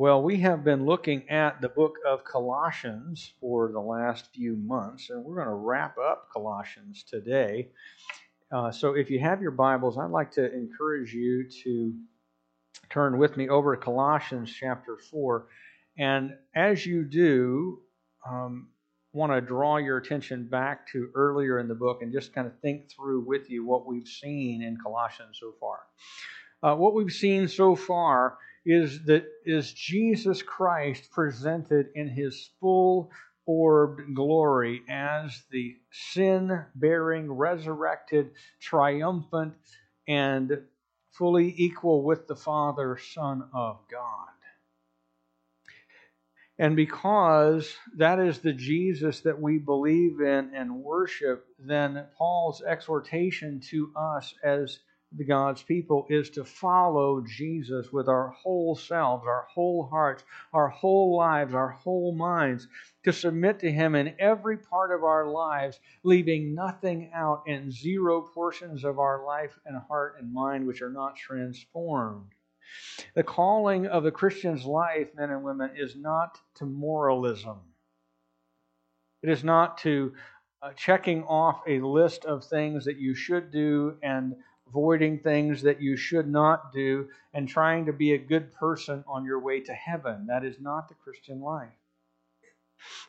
Well, we have been looking at the book of Colossians for the last few months, and we're going to wrap up Colossians today. Uh, so, if you have your Bibles, I'd like to encourage you to turn with me over to Colossians chapter 4. And as you do, um, want to draw your attention back to earlier in the book and just kind of think through with you what we've seen in Colossians so far. Uh, what we've seen so far is that is Jesus Christ presented in his full orbed glory as the sin bearing, resurrected, triumphant, and fully equal with the Father, Son of God. And because that is the Jesus that we believe in and worship, then Paul's exhortation to us as the God's people is to follow Jesus with our whole selves, our whole hearts, our whole lives, our whole minds, to submit to Him in every part of our lives, leaving nothing out and zero portions of our life and heart and mind which are not transformed. The calling of the Christian's life, men and women, is not to moralism. It is not to uh, checking off a list of things that you should do and avoiding things that you should not do, and trying to be a good person on your way to heaven. That is not the Christian life.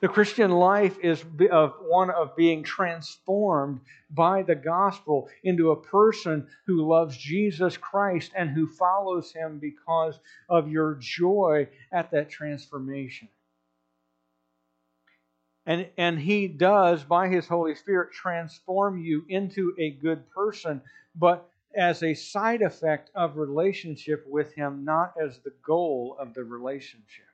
The Christian life is of one of being transformed by the gospel into a person who loves Jesus Christ and who follows him because of your joy at that transformation. And, and he does, by his Holy Spirit, transform you into a good person, but as a side effect of relationship with Him, not as the goal of the relationship.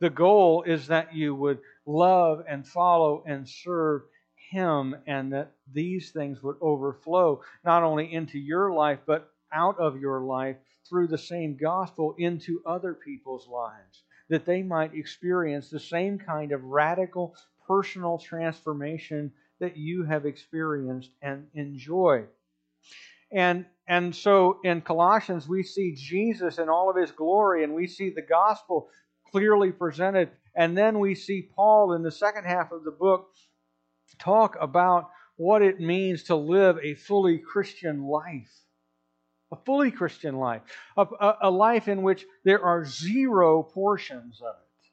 The goal is that you would love and follow and serve Him, and that these things would overflow not only into your life, but out of your life through the same gospel into other people's lives, that they might experience the same kind of radical personal transformation that you have experienced and enjoyed. And, and so in Colossians, we see Jesus in all of his glory, and we see the gospel clearly presented. And then we see Paul in the second half of the book talk about what it means to live a fully Christian life. A fully Christian life. A, a, a life in which there are zero portions of it.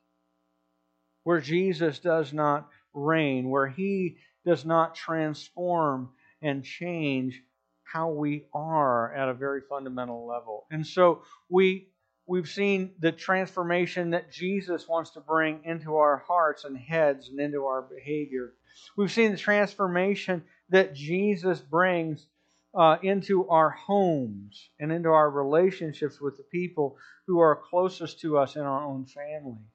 Where Jesus does not reign, where he does not transform and change how we are at a very fundamental level. And so we we've seen the transformation that Jesus wants to bring into our hearts and heads and into our behavior. We've seen the transformation that Jesus brings uh, into our homes and into our relationships with the people who are closest to us in our own families.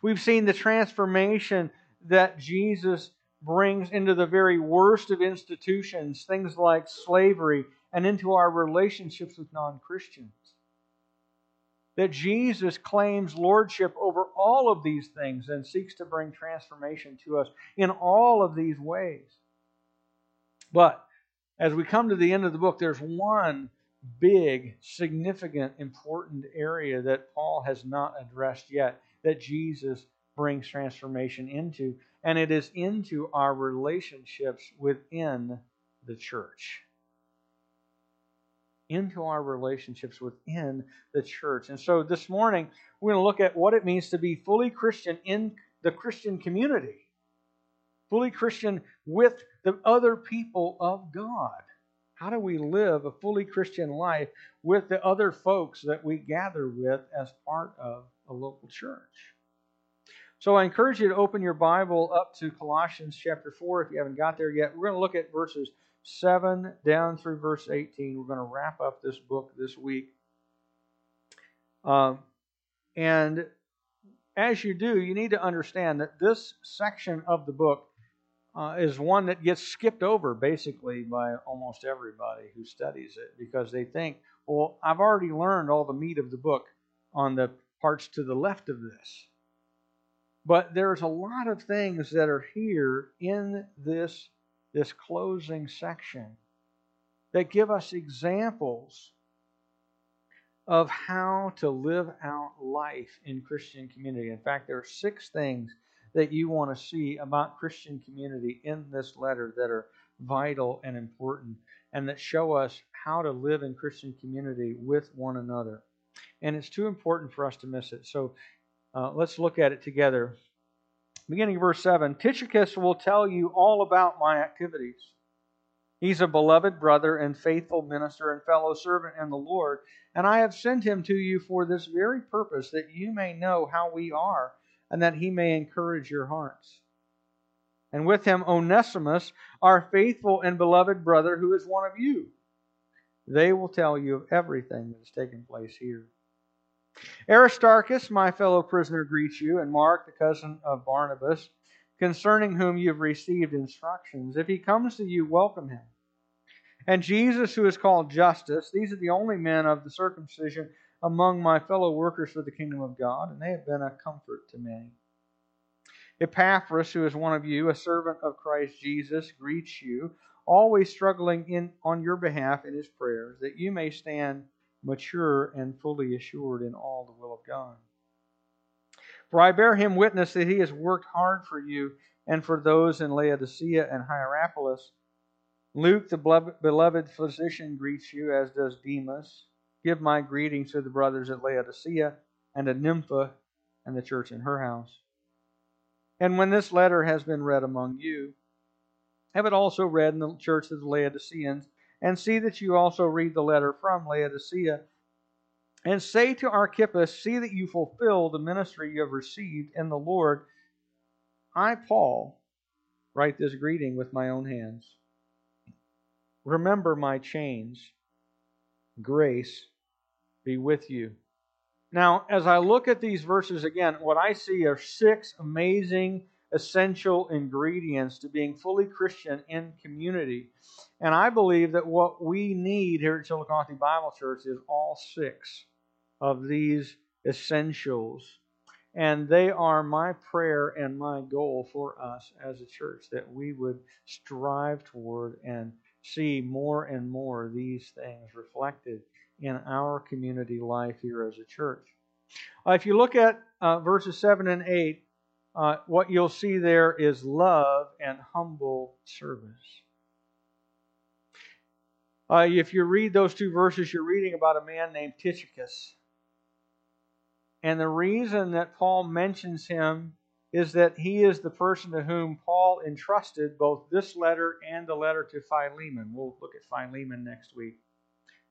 We've seen the transformation that Jesus brings into the very worst of institutions, things like slavery, and into our relationships with non Christians. That Jesus claims lordship over all of these things and seeks to bring transformation to us in all of these ways. But as we come to the end of the book, there's one big, significant, important area that Paul has not addressed yet that Jesus brings transformation into, and it is into our relationships within the church. Into our relationships within the church. And so this morning, we're going to look at what it means to be fully Christian in the Christian community, fully Christian with the other people of God. How do we live a fully Christian life with the other folks that we gather with as part of a local church? So I encourage you to open your Bible up to Colossians chapter 4 if you haven't got there yet. We're going to look at verses 7 down through verse 18. We're going to wrap up this book this week. Um, and as you do, you need to understand that this section of the book uh, is one that gets skipped over basically by almost everybody who studies it because they think, well, I've already learned all the meat of the book on the parts to the left of this. But there's a lot of things that are here in this, this closing section that give us examples of how to live out life in Christian community. In fact, there are six things that you want to see about Christian community in this letter that are vital and important and that show us how to live in Christian community with one another. And it's too important for us to miss it. So uh, let's look at it together. Beginning of verse 7 Tychicus will tell you all about my activities. He's a beloved brother and faithful minister and fellow servant in the Lord, and I have sent him to you for this very purpose, that you may know how we are, and that he may encourage your hearts. And with him Onesimus, our faithful and beloved brother, who is one of you. They will tell you of everything that has taken place here. Aristarchus, my fellow prisoner, greets you, and Mark, the cousin of Barnabas concerning whom you have received instructions. If he comes to you, welcome him. And Jesus, who is called Justus, these are the only men of the circumcision among my fellow workers for the kingdom of God, and they have been a comfort to many. Epaphras, who is one of you, a servant of Christ Jesus, greets you, always struggling in on your behalf in his prayers, that you may stand mature and fully assured in all the will of God. For I bear him witness that he has worked hard for you and for those in Laodicea and Hierapolis. Luke, the beloved physician, greets you, as does Demas. Give my greetings to the brothers at Laodicea and to Nympha and the church in her house. And when this letter has been read among you, have it also read in the church of the Laodiceans, and see that you also read the letter from Laodicea and say to Archippus, See that you fulfill the ministry you have received in the Lord. I, Paul, write this greeting with my own hands. Remember my chains. Grace be with you. Now, as I look at these verses again, what I see are six amazing essential ingredients to being fully Christian in community. And I believe that what we need here at Chillicothe Bible Church is all six of these essentials. And they are my prayer and my goal for us as a church that we would strive toward and see more and more these things reflected in our community life here as a church. Uh, if you look at uh, verses 7 and 8, uh, what you'll see there is love and humble service. Uh, if you read those two verses, you're reading about a man named Tychicus. And the reason that Paul mentions him is that he is the person to whom Paul entrusted both this letter and the letter to Philemon. We'll look at Philemon next week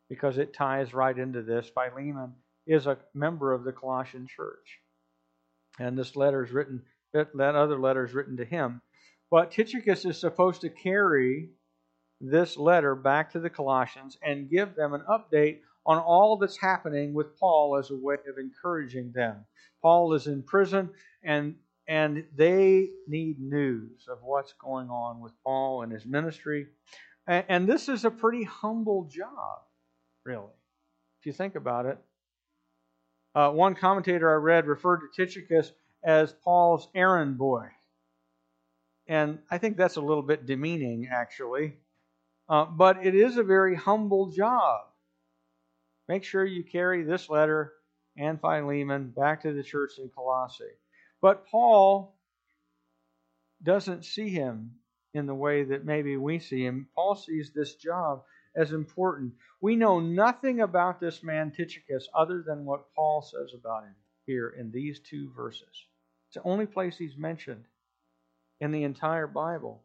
because it ties right into this. Philemon is a member of the Colossian church. And this letter is written, other letter is written to him. But Tychicus is supposed to carry this letter back to the Colossians and give them an update on all that's happening with Paul as a way of encouraging them. Paul is in prison and and they need news of what's going on with Paul and his ministry. And, and this is a pretty humble job, really, if you think about it. Uh, one commentator I read referred to Tychicus as Paul's errand boy. And I think that's a little bit demeaning, actually. Uh, but it is a very humble job make sure you carry this letter and Philemon back to the church in Colossae. But Paul doesn't see him in the way that maybe we see him. Paul sees this job as important. We know nothing about this man Tychicus other than what Paul says about him here in these two verses. It's the only place he's mentioned in the entire Bible.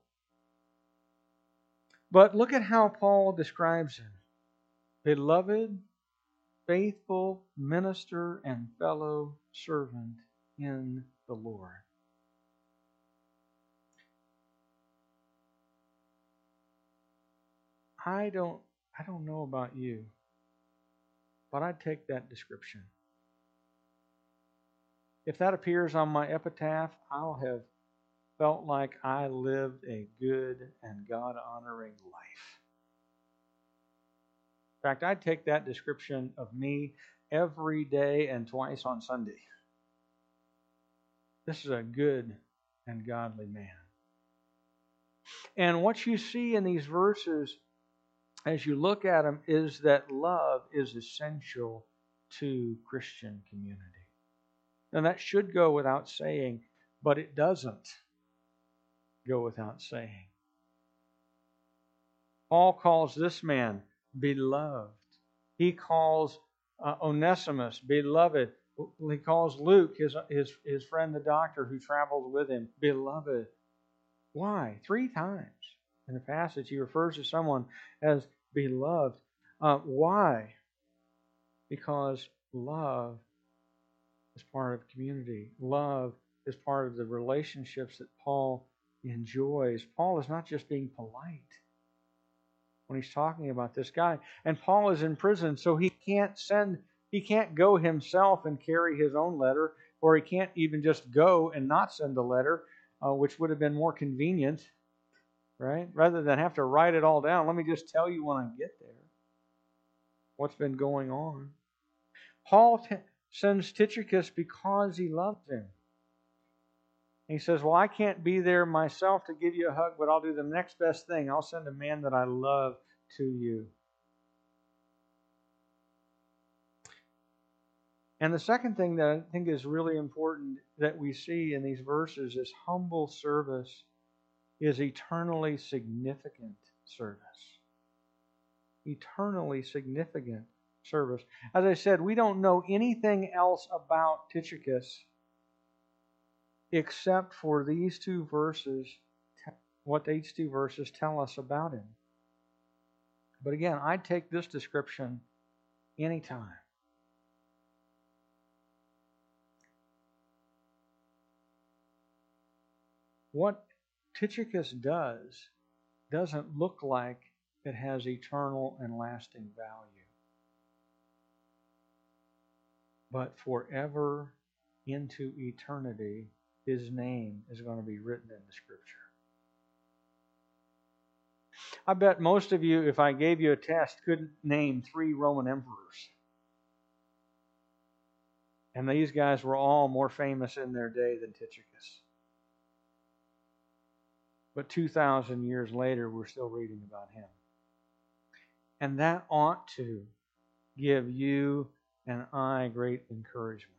But look at how Paul describes him. Beloved faithful minister and fellow servant in the Lord. I don't I don't know about you, but I'd take that description. If that appears on my epitaph, I'll have felt like I lived a good and God honoring life. In fact, I'd take that description of me every day and twice on Sunday. This is a good and godly man. And what you see in these verses as you look at them is that love is essential to Christian community. And that should go without saying, but it doesn't go without saying. Paul calls this man beloved. He calls uh, Onesimus beloved. He calls Luke, his, his, his friend, the doctor who traveled with him, beloved. Why? Three times in the passage, he refers to someone as beloved. Uh, why? Because love is part of community. Love is part of the relationships that Paul enjoys. Paul is not just being polite when he's talking about this guy. And Paul is in prison, so he can't send, he can't go himself and carry his own letter, or he can't even just go and not send the letter, uh, which would have been more convenient, right? Rather than have to write it all down, let me just tell you when I get there what's been going on. Paul sends Tychicus because he loves him. He says, Well, I can't be there myself to give you a hug, but I'll do the next best thing. I'll send a man that I love to you. And the second thing that I think is really important that we see in these verses is humble service is eternally significant service. Eternally significant service. As I said, we don't know anything else about Tychicus except for these two verses, what these two verses tell us about him. But again, I'd take this description anytime. What Tychicus does doesn't look like it has eternal and lasting value. But forever into eternity, his name is going to be written in the scripture. I bet most of you, if I gave you a test, couldn't name three Roman emperors. And these guys were all more famous in their day than Tychicus. But 2,000 years later, we're still reading about him. And that ought to give you and I great encouragement.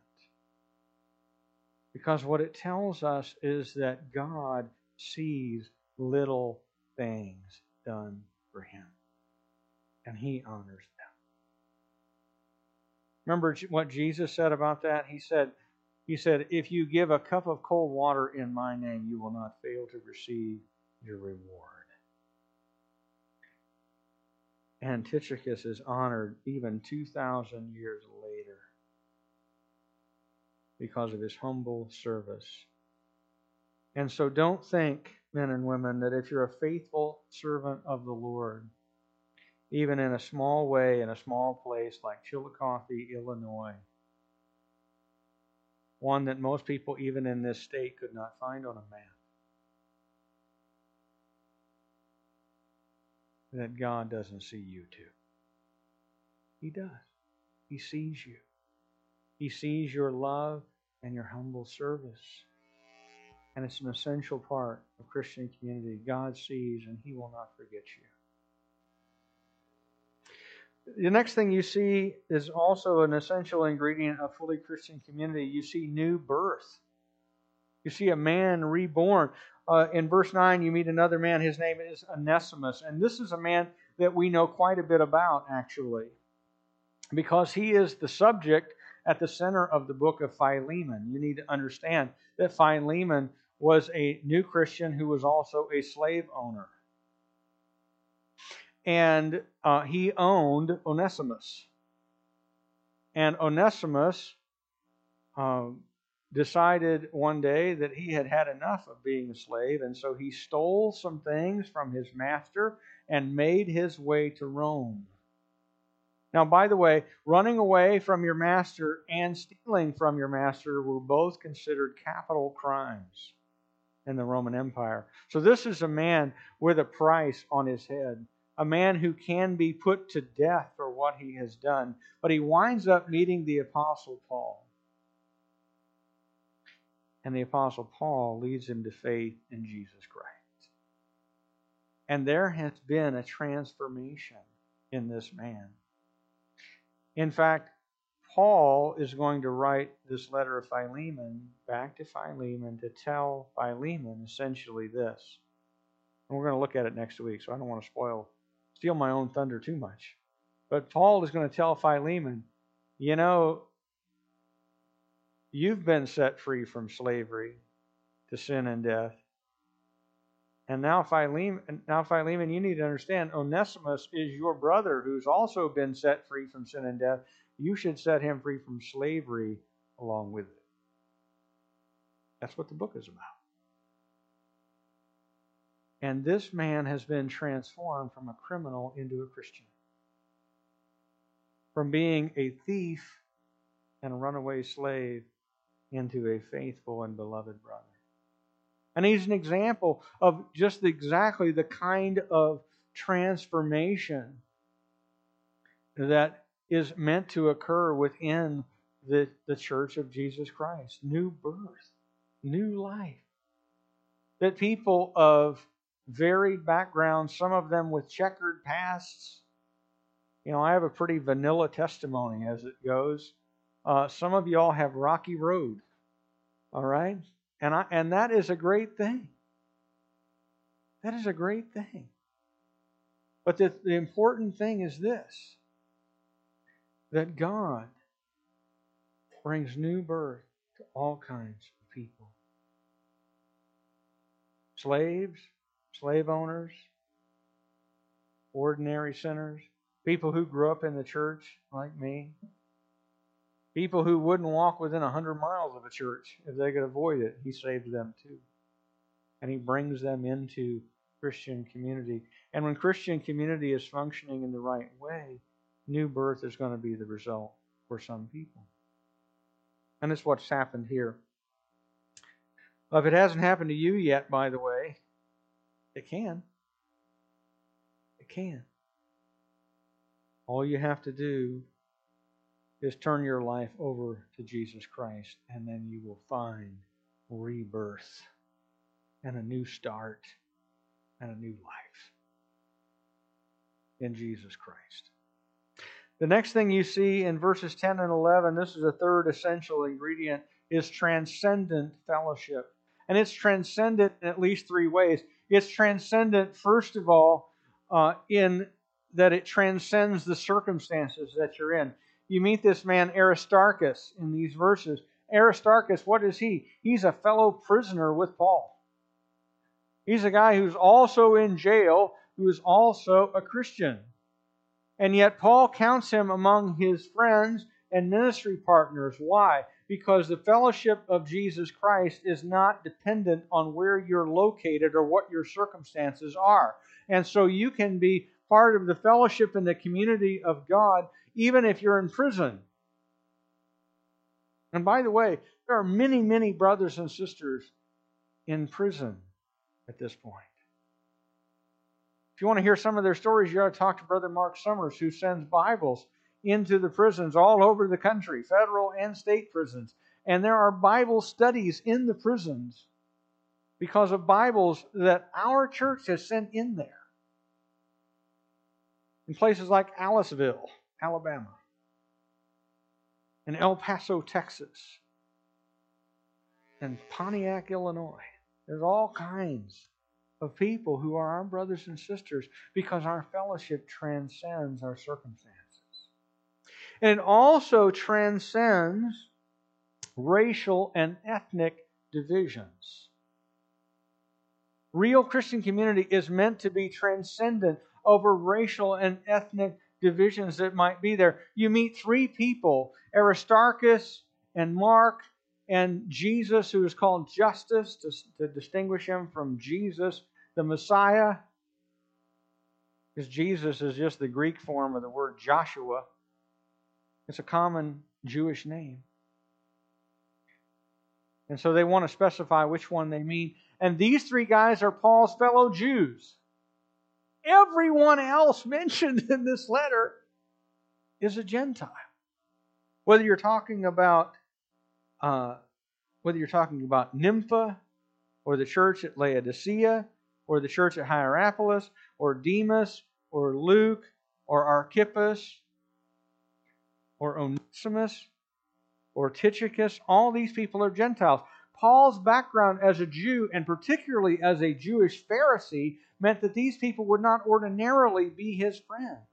Because what it tells us is that God sees little things done for him, and he honors them. Remember what Jesus said about that? He said, he said, If you give a cup of cold water in my name, you will not fail to receive your reward. And Tychicus is honored even 2,000 years later because of his humble service. And so don't think, men and women, that if you're a faithful servant of the Lord, even in a small way, in a small place like Chillicothe, Illinois, one that most people, even in this state, could not find on a map, that God doesn't see you too. He does. He sees you. He sees your love and your humble service. And it's an essential part of Christian community. God sees and He will not forget you. The next thing you see is also an essential ingredient of fully Christian community. You see new birth. You see a man reborn. Uh, in verse 9, you meet another man. His name is Onesimus. And this is a man that we know quite a bit about, actually, because he is the subject at the center of the book of Philemon. You need to understand that Philemon was a new Christian who was also a slave owner. And uh, he owned Onesimus. And Onesimus uh, decided one day that he had had enough of being a slave, and so he stole some things from his master and made his way to Rome. Now, by the way, running away from your master and stealing from your master were both considered capital crimes in the Roman Empire. So, this is a man with a price on his head, a man who can be put to death for what he has done. But he winds up meeting the Apostle Paul. And the Apostle Paul leads him to faith in Jesus Christ. And there has been a transformation in this man. In fact, Paul is going to write this letter of Philemon back to Philemon to tell Philemon essentially this. And we're going to look at it next week, so I don't want to spoil, steal my own thunder too much. But Paul is going to tell Philemon, you know, you've been set free from slavery to sin and death. And now Philemon, now Philemon, you need to understand Onesimus is your brother who's also been set free from sin and death. You should set him free from slavery along with it. That's what the book is about. And this man has been transformed from a criminal into a Christian. From being a thief and a runaway slave into a faithful and beloved brother. And he's an example of just exactly the kind of transformation that is meant to occur within the, the church of Jesus Christ. New birth, new life. That people of varied backgrounds, some of them with checkered pasts, you know, I have a pretty vanilla testimony as it goes. Uh, some of you all have rocky road, all right? And, I, and that is a great thing. That is a great thing. But the, the important thing is this that God brings new birth to all kinds of people slaves, slave owners, ordinary sinners, people who grew up in the church like me, People who wouldn't walk within a hundred miles of a church if they could avoid it, he saves them too. And he brings them into Christian community. And when Christian community is functioning in the right way, new birth is going to be the result for some people. And that's what's happened here. If it hasn't happened to you yet, by the way, it can. It can. All you have to do is turn your life over to Jesus Christ, and then you will find rebirth and a new start and a new life in Jesus Christ. The next thing you see in verses 10 and 11, this is a third essential ingredient, is transcendent fellowship. And it's transcendent in at least three ways. It's transcendent, first of all, uh, in that it transcends the circumstances that you're in you meet this man Aristarchus in these verses. Aristarchus, what is he? He's a fellow prisoner with Paul. He's a guy who's also in jail, who is also a Christian. And yet, Paul counts him among his friends and ministry partners. Why? Because the fellowship of Jesus Christ is not dependent on where you're located or what your circumstances are. And so you can be part of the fellowship and the community of God even if you're in prison. And by the way, there are many, many brothers and sisters in prison at this point. If you want to hear some of their stories, you ought to talk to Brother Mark Summers, who sends Bibles into the prisons all over the country, federal and state prisons. And there are Bible studies in the prisons because of Bibles that our church has sent in there. In places like Aliceville Alabama, and El Paso, Texas, and Pontiac, Illinois. There's all kinds of people who are our brothers and sisters because our fellowship transcends our circumstances. And it also transcends racial and ethnic divisions. Real Christian community is meant to be transcendent over racial and ethnic divisions that might be there. You meet three people Aristarchus and Mark and Jesus, who is called Justus to, to distinguish him from Jesus, the Messiah. Because Jesus is just the Greek form of the word Joshua. It's a common Jewish name. And so they want to specify which one they mean. And these three guys are Paul's fellow Jews. Everyone else mentioned in this letter is a Gentile. Whether you're talking about uh, whether you're talking about Nympha or the church at Laodicea or the church at Hierapolis or Demas or Luke or Archippus or Onesimus or Tychicus, all these people are Gentiles. Paul's background as a Jew, and particularly as a Jewish Pharisee, meant that these people would not ordinarily be his friends.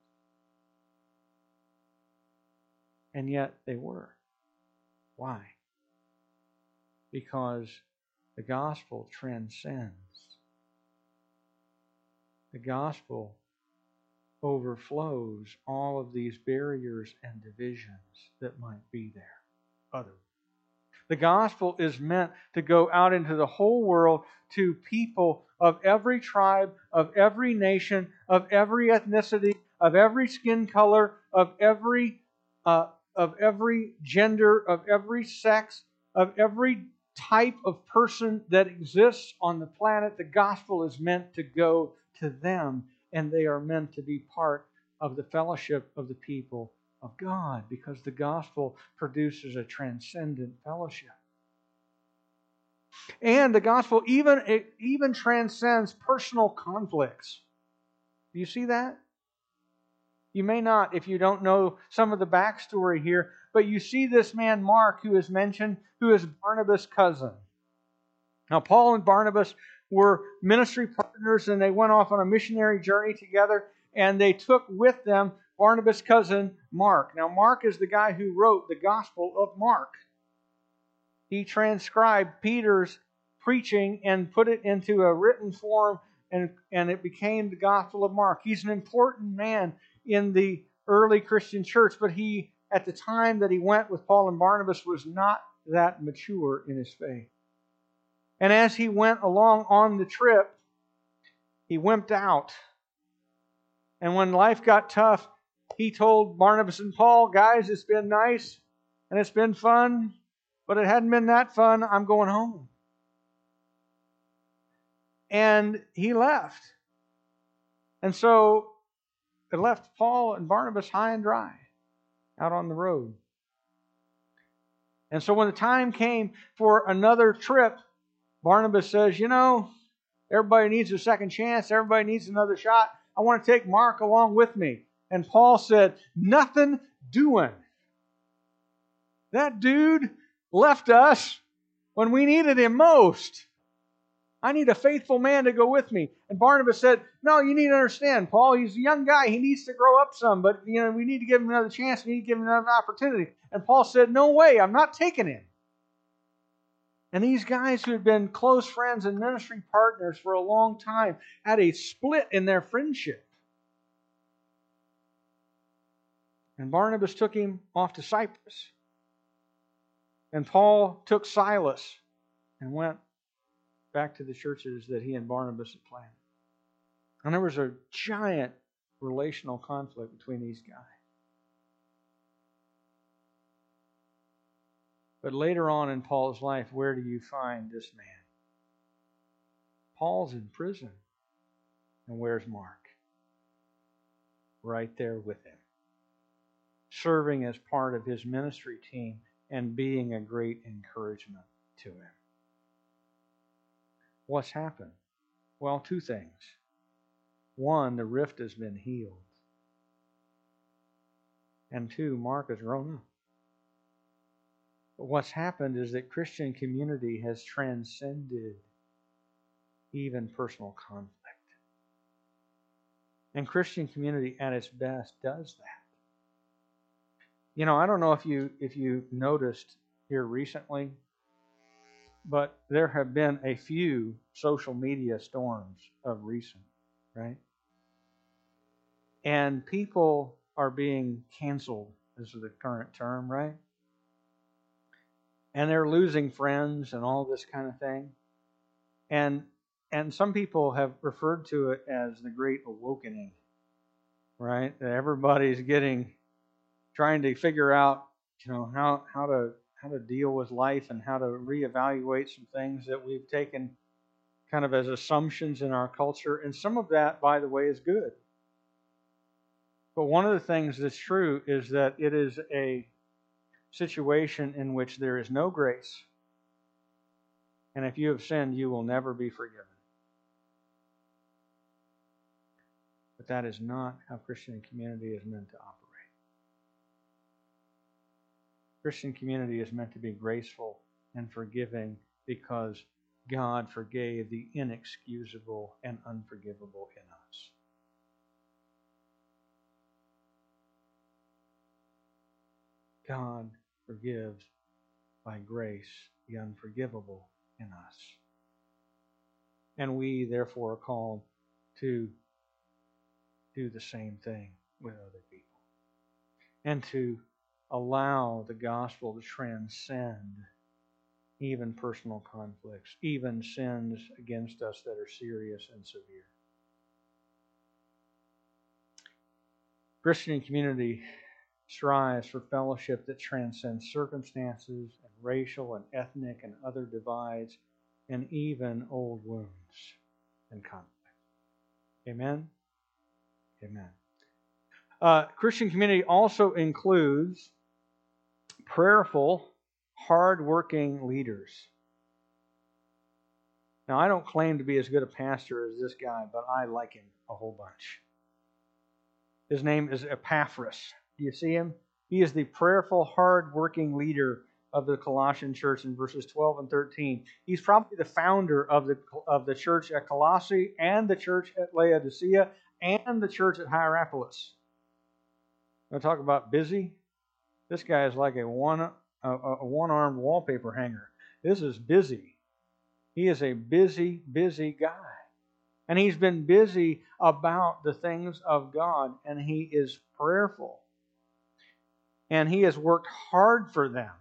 And yet they were. Why? Because the gospel transcends. The gospel overflows all of these barriers and divisions that might be there. Other. The gospel is meant to go out into the whole world to people of every tribe, of every nation, of every ethnicity, of every skin color, of every uh, of every gender, of every sex, of every type of person that exists on the planet. The gospel is meant to go to them, and they are meant to be part of the fellowship of the people of God because the gospel produces a transcendent fellowship. And the gospel even, it even transcends personal conflicts. Do you see that? You may not if you don't know some of the backstory here, but you see this man Mark who is mentioned, who is Barnabas' cousin. Now, Paul and Barnabas were ministry partners and they went off on a missionary journey together and they took with them Barnabas' cousin Mark. Now, Mark is the guy who wrote the Gospel of Mark. He transcribed Peter's preaching and put it into a written form, and, and it became the Gospel of Mark. He's an important man in the early Christian church, but he, at the time that he went with Paul and Barnabas, was not that mature in his faith. And as he went along on the trip, he wimped out. And when life got tough, he told Barnabas and Paul, guys, it's been nice and it's been fun, but it hadn't been that fun. I'm going home. And he left. And so it left Paul and Barnabas high and dry out on the road. And so when the time came for another trip, Barnabas says, You know, everybody needs a second chance, everybody needs another shot. I want to take Mark along with me. And Paul said, Nothing doing. That dude left us when we needed him most. I need a faithful man to go with me. And Barnabas said, No, you need to understand, Paul, he's a young guy. He needs to grow up some, but you know, we need to give him another chance. We need to give him another opportunity. And Paul said, No way, I'm not taking him. And these guys who had been close friends and ministry partners for a long time had a split in their friendship. And Barnabas took him off to Cyprus. And Paul took Silas and went back to the churches that he and Barnabas had planted. And there was a giant relational conflict between these guys. But later on in Paul's life, where do you find this man? Paul's in prison. And where's Mark? Right there with him, serving as part of his ministry team and being a great encouragement to him. What's happened? Well, two things. One, the rift has been healed. And two, Mark has grown up. What's happened is that Christian community has transcended even personal conflict. And Christian community at its best does that. You know, I don't know if you if you noticed here recently, but there have been a few social media storms of recent, right? And people are being canceled, is the current term, right? and they're losing friends and all this kind of thing. And and some people have referred to it as the great awakening, right? That everybody's getting trying to figure out, you know, how how to how to deal with life and how to reevaluate some things that we've taken kind of as assumptions in our culture. And some of that, by the way, is good. But one of the things that's true is that it is a situation in which there is no grace. And if you have sinned, you will never be forgiven. But that is not how Christian community is meant to operate. Christian community is meant to be graceful and forgiving because God forgave the inexcusable and unforgivable in us. God forgives by grace the unforgivable in us. And we, therefore, are called to do the same thing with other people and to allow the gospel to transcend even personal conflicts, even sins against us that are serious and severe. Christian community strives for fellowship that transcends circumstances and racial and ethnic and other divides and even old wounds and conflict. Amen? Amen. Uh, Christian community also includes prayerful, hardworking leaders. Now, I don't claim to be as good a pastor as this guy, but I like him a whole bunch. His name is Epaphras. Do you see him? He is the prayerful, hard-working leader of the Colossian church in verses 12 and 13. He's probably the founder of the, of the church at Colossae and the church at Laodicea and the church at Hierapolis. Want to talk about busy? This guy is like a one a, a one-armed wallpaper hanger. This is busy. He is a busy, busy guy. And he's been busy about the things of God, and he is prayerful and he has worked hard for them.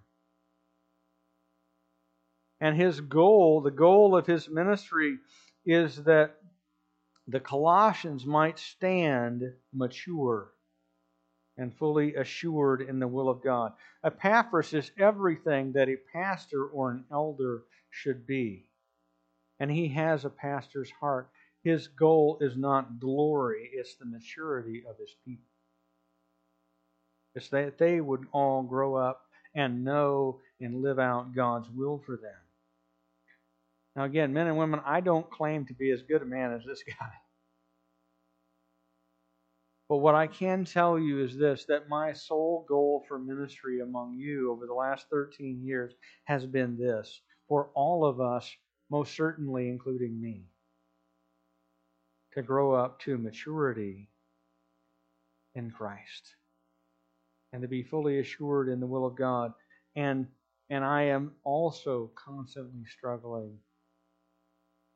And his goal, the goal of his ministry, is that the Colossians might stand mature and fully assured in the will of God. Epaphras is everything that a pastor or an elder should be. And he has a pastor's heart. His goal is not glory, it's the maturity of his people. It's that they would all grow up and know and live out God's will for them. Now, again, men and women, I don't claim to be as good a man as this guy. But what I can tell you is this that my sole goal for ministry among you over the last 13 years has been this for all of us, most certainly including me, to grow up to maturity in Christ and to be fully assured in the will of God. And and I am also constantly struggling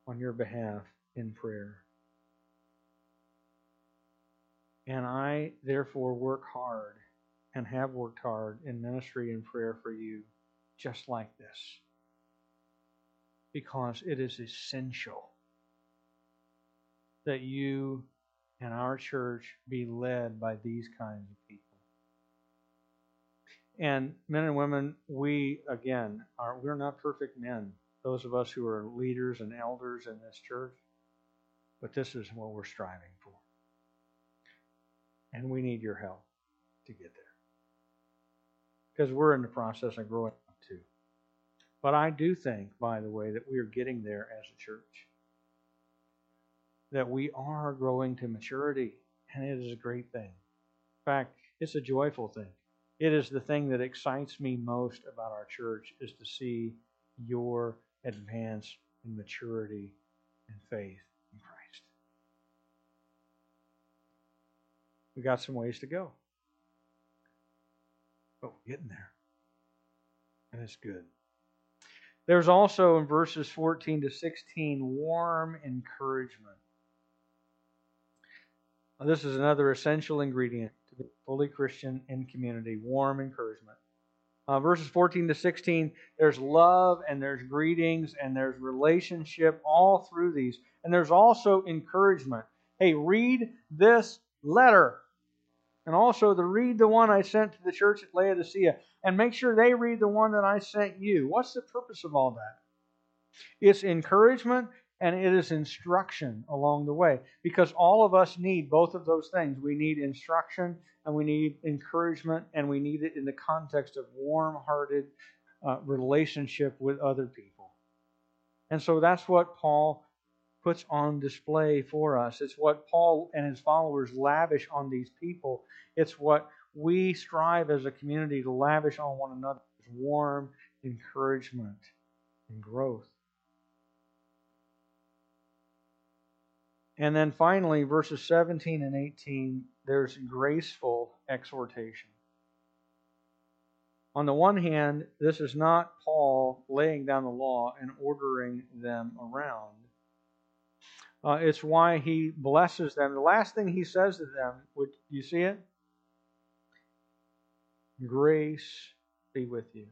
on your behalf in prayer. And I therefore work hard and have worked hard in ministry and prayer for you, just like this. Because it is essential that you and our church be led by these kinds of people. And men and women, we again are we're not perfect men. Those of us who are leaders and elders in this church, but this is what we're striving for. And we need your help to get there. Because we're in the process of growing up too. But I do think, by the way, that we are getting there as a church. That we are growing to maturity, and it is a great thing. In fact, it's a joyful thing it is the thing that excites me most about our church is to see your advance in maturity and faith We got some ways to go. But we're getting there. And it's good. There's also in verses 14 to 16 warm encouragement. Now, this is another essential ingredient to be fully Christian in community. Warm encouragement. Uh, verses 14 to 16, there's love and there's greetings and there's relationship all through these. And there's also encouragement. Hey, read this letter. And also to read the one I sent to the church at Laodicea. And make sure they read the one that I sent you. What's the purpose of all that? It's encouragement and it is instruction along the way because all of us need both of those things. We need instruction and we need encouragement, and we need it in the context of warm hearted uh, relationship with other people. And so that's what Paul puts on display for us. It's what Paul and his followers lavish on these people. It's what we strive as a community to lavish on one another warm encouragement and growth. And then finally, verses 17 and 18, there's graceful exhortation. On the one hand, this is not Paul laying down the law and ordering them around. Uh, it's why he blesses them. The last thing he says to them, would you see it? Grace be with you.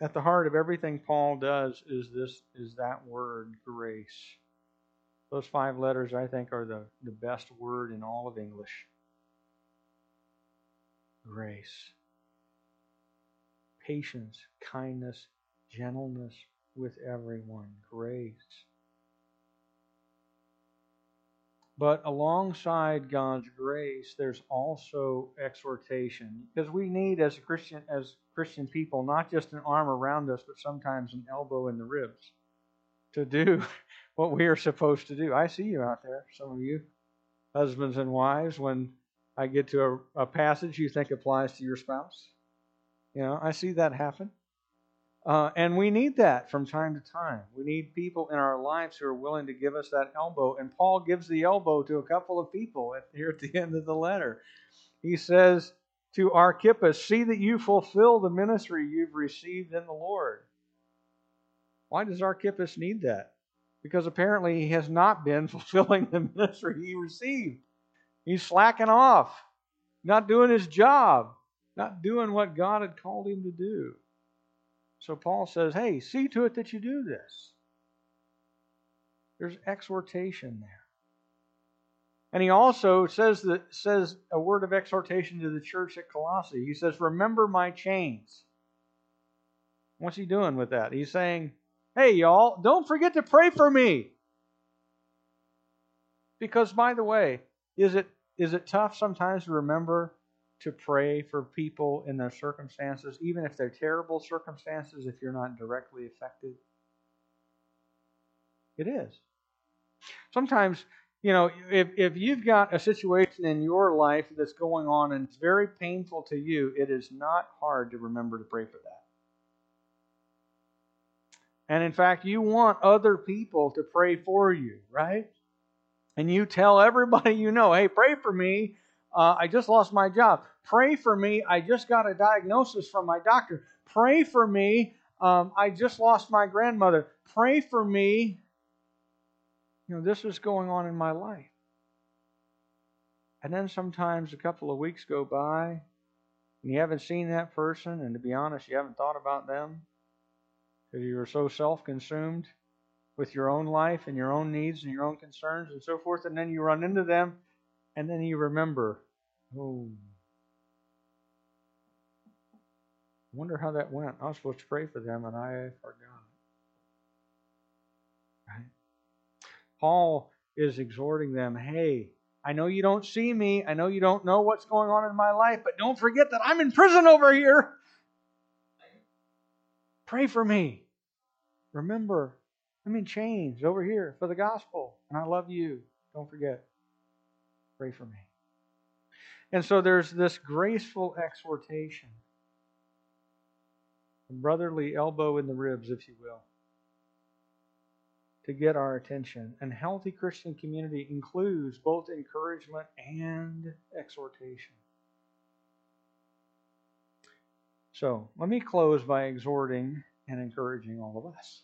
At the heart of everything Paul does is this is that word grace. Those five letters I think are the, the best word in all of English. Grace. Patience, kindness, gentleness with everyone. Grace. But alongside God's grace, there's also exhortation. Because we need as a Christian as Christian people not just an arm around us, but sometimes an elbow in the ribs to do what we are supposed to do. I see you out there, some of you, husbands and wives, when I get to a, a passage you think applies to your spouse. You know, I see that happen. Uh, and we need that from time to time. We need people in our lives who are willing to give us that elbow. And Paul gives the elbow to a couple of people at, here at the end of the letter. He says to Archippus, See that you fulfill the ministry you've received in the Lord. Why does Archippus need that? Because apparently he has not been fulfilling the ministry he received. He's slacking off, not doing his job, not doing what God had called him to do. So Paul says, hey, see to it that you do this. There's exhortation there. And he also says that says a word of exhortation to the church at Colossae. He says, Remember my chains. What's he doing with that? He's saying, Hey, y'all, don't forget to pray for me. Because, by the way, is it is it tough sometimes to remember to pray for people in their circumstances, even if they're terrible circumstances, if you're not directly affected? It is. Sometimes, you know, if, if you've got a situation in your life that's going on and it's very painful to you, it is not hard to remember to pray for that. And in fact, you want other people to pray for you, right? And you tell everybody you know, hey, pray for me uh, I just lost my job. Pray for me. I just got a diagnosis from my doctor. Pray for me. Um, I just lost my grandmother. Pray for me. You know, this is going on in my life. And then sometimes a couple of weeks go by and you haven't seen that person, and to be honest, you haven't thought about them because you were so self consumed with your own life and your own needs and your own concerns and so forth. And then you run into them, and then you remember Oh. Wonder how that went. I was supposed to pray for them and I forgot. Right? Paul is exhorting them, hey, I know you don't see me. I know you don't know what's going on in my life, but don't forget that I'm in prison over here. Pray for me. Remember, I'm in chains over here for the gospel, and I love you. Don't forget. Pray for me. And so there's this graceful exhortation, a brotherly elbow in the ribs, if you will, to get our attention. And healthy Christian community includes both encouragement and exhortation. So let me close by exhorting and encouraging all of us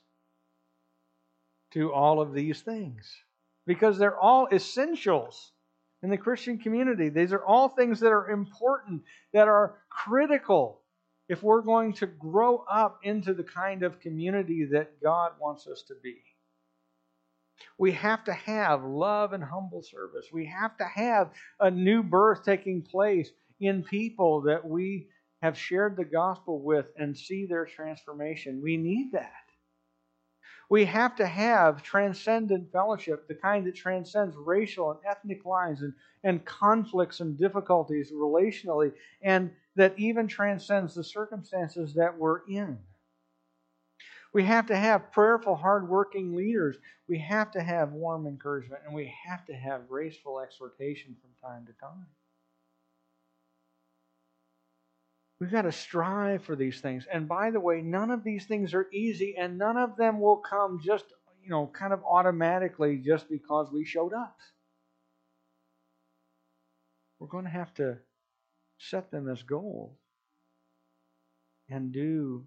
to all of these things because they're all essentials in the Christian community. These are all things that are important, that are critical if we're going to grow up into the kind of community that God wants us to be. We have to have love and humble service. We have to have a new birth taking place in people that we have shared the gospel with and see their transformation. We need that. We have to have transcendent fellowship, the kind that transcends racial and ethnic lines and, and conflicts and difficulties relationally, and that even transcends the circumstances that we're in. We have to have prayerful, hardworking leaders. We have to have warm encouragement, and we have to have graceful exhortation from time to time. We've got to strive for these things. And by the way, none of these things are easy, and none of them will come just, you know, kind of automatically just because we showed up. We're going to have to set them as goals and do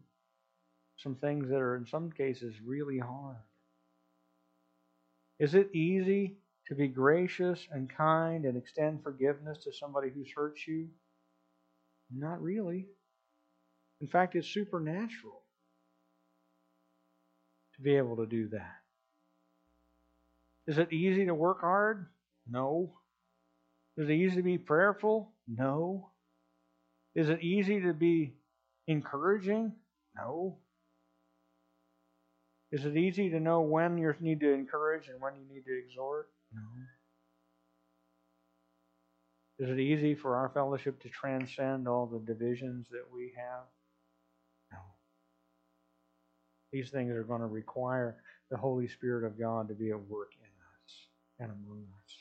some things that are, in some cases, really hard. Is it easy to be gracious and kind and extend forgiveness to somebody who's hurt you? Not really. In fact, it's supernatural to be able to do that. Is it easy to work hard? No. Is it easy to be prayerful? No. Is it easy to be encouraging? No. Is it easy to know when you need to encourage and when you need to exhort? No. Is it easy for our fellowship to transcend all the divisions that we have? No. These things are going to require the Holy Spirit of God to be at work in us and among us.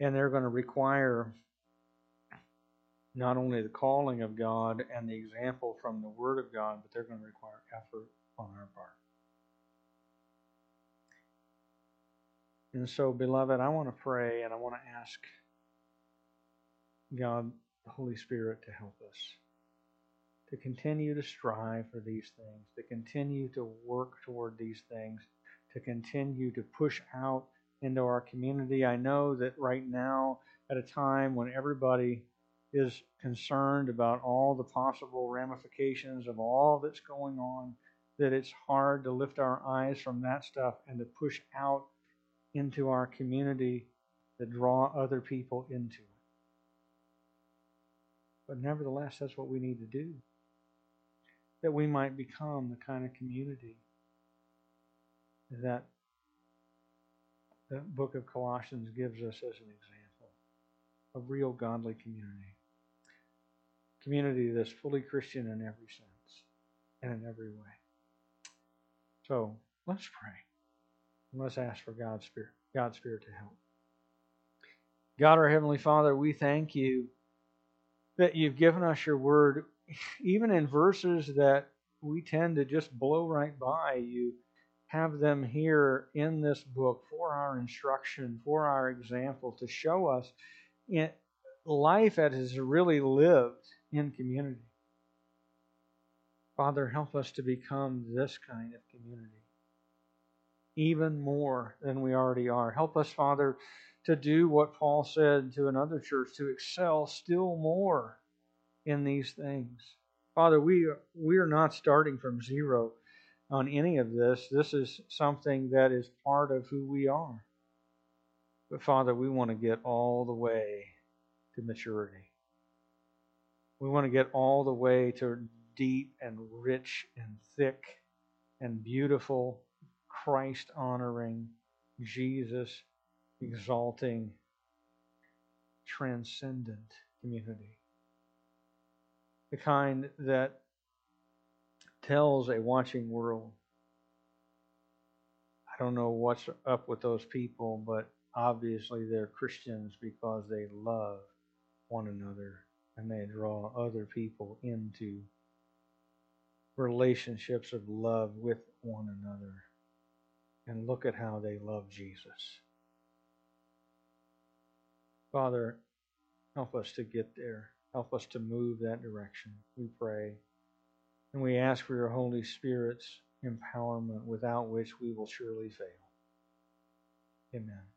And they're going to require not only the calling of God and the example from the Word of God, but they're going to require effort on our part. And so, beloved, I want to pray and I want to ask God, the Holy Spirit, to help us to continue to strive for these things, to continue to work toward these things, to continue to push out into our community. I know that right now, at a time when everybody is concerned about all the possible ramifications of all that's going on, that it's hard to lift our eyes from that stuff and to push out into our community to draw other people into it. But nevertheless, that's what we need to do. That we might become the kind of community that the book of Colossians gives us as an example. A real godly community community that's fully Christian in every sense and in every way. So let's pray. And let's ask for God's Spirit, God's Spirit to help. God, our Heavenly Father, we thank you that you've given us your word, even in verses that we tend to just blow right by. You have them here in this book for our instruction, for our example, to show us life as is really lived in community. Father, help us to become this kind of community, even more than we already are. Help us, Father, to do what Paul said to another church, to excel still more in these things. Father, we, we are not starting from zero on any of this. This is something that is part of who we are. But Father, we want to get all the way to maturity. We want to get all the way to deep and rich and thick and beautiful, Christ honoring, Jesus exalting, transcendent community. The kind that tells a watching world, I don't know what's up with those people, but obviously they're Christians because they love one another and they draw other people into relationships of love with one another. And look at how they love Jesus. Father, help us to get there. Help us to move that direction. We pray. And we ask for your Holy Spirit's empowerment, without which we will surely fail. Amen.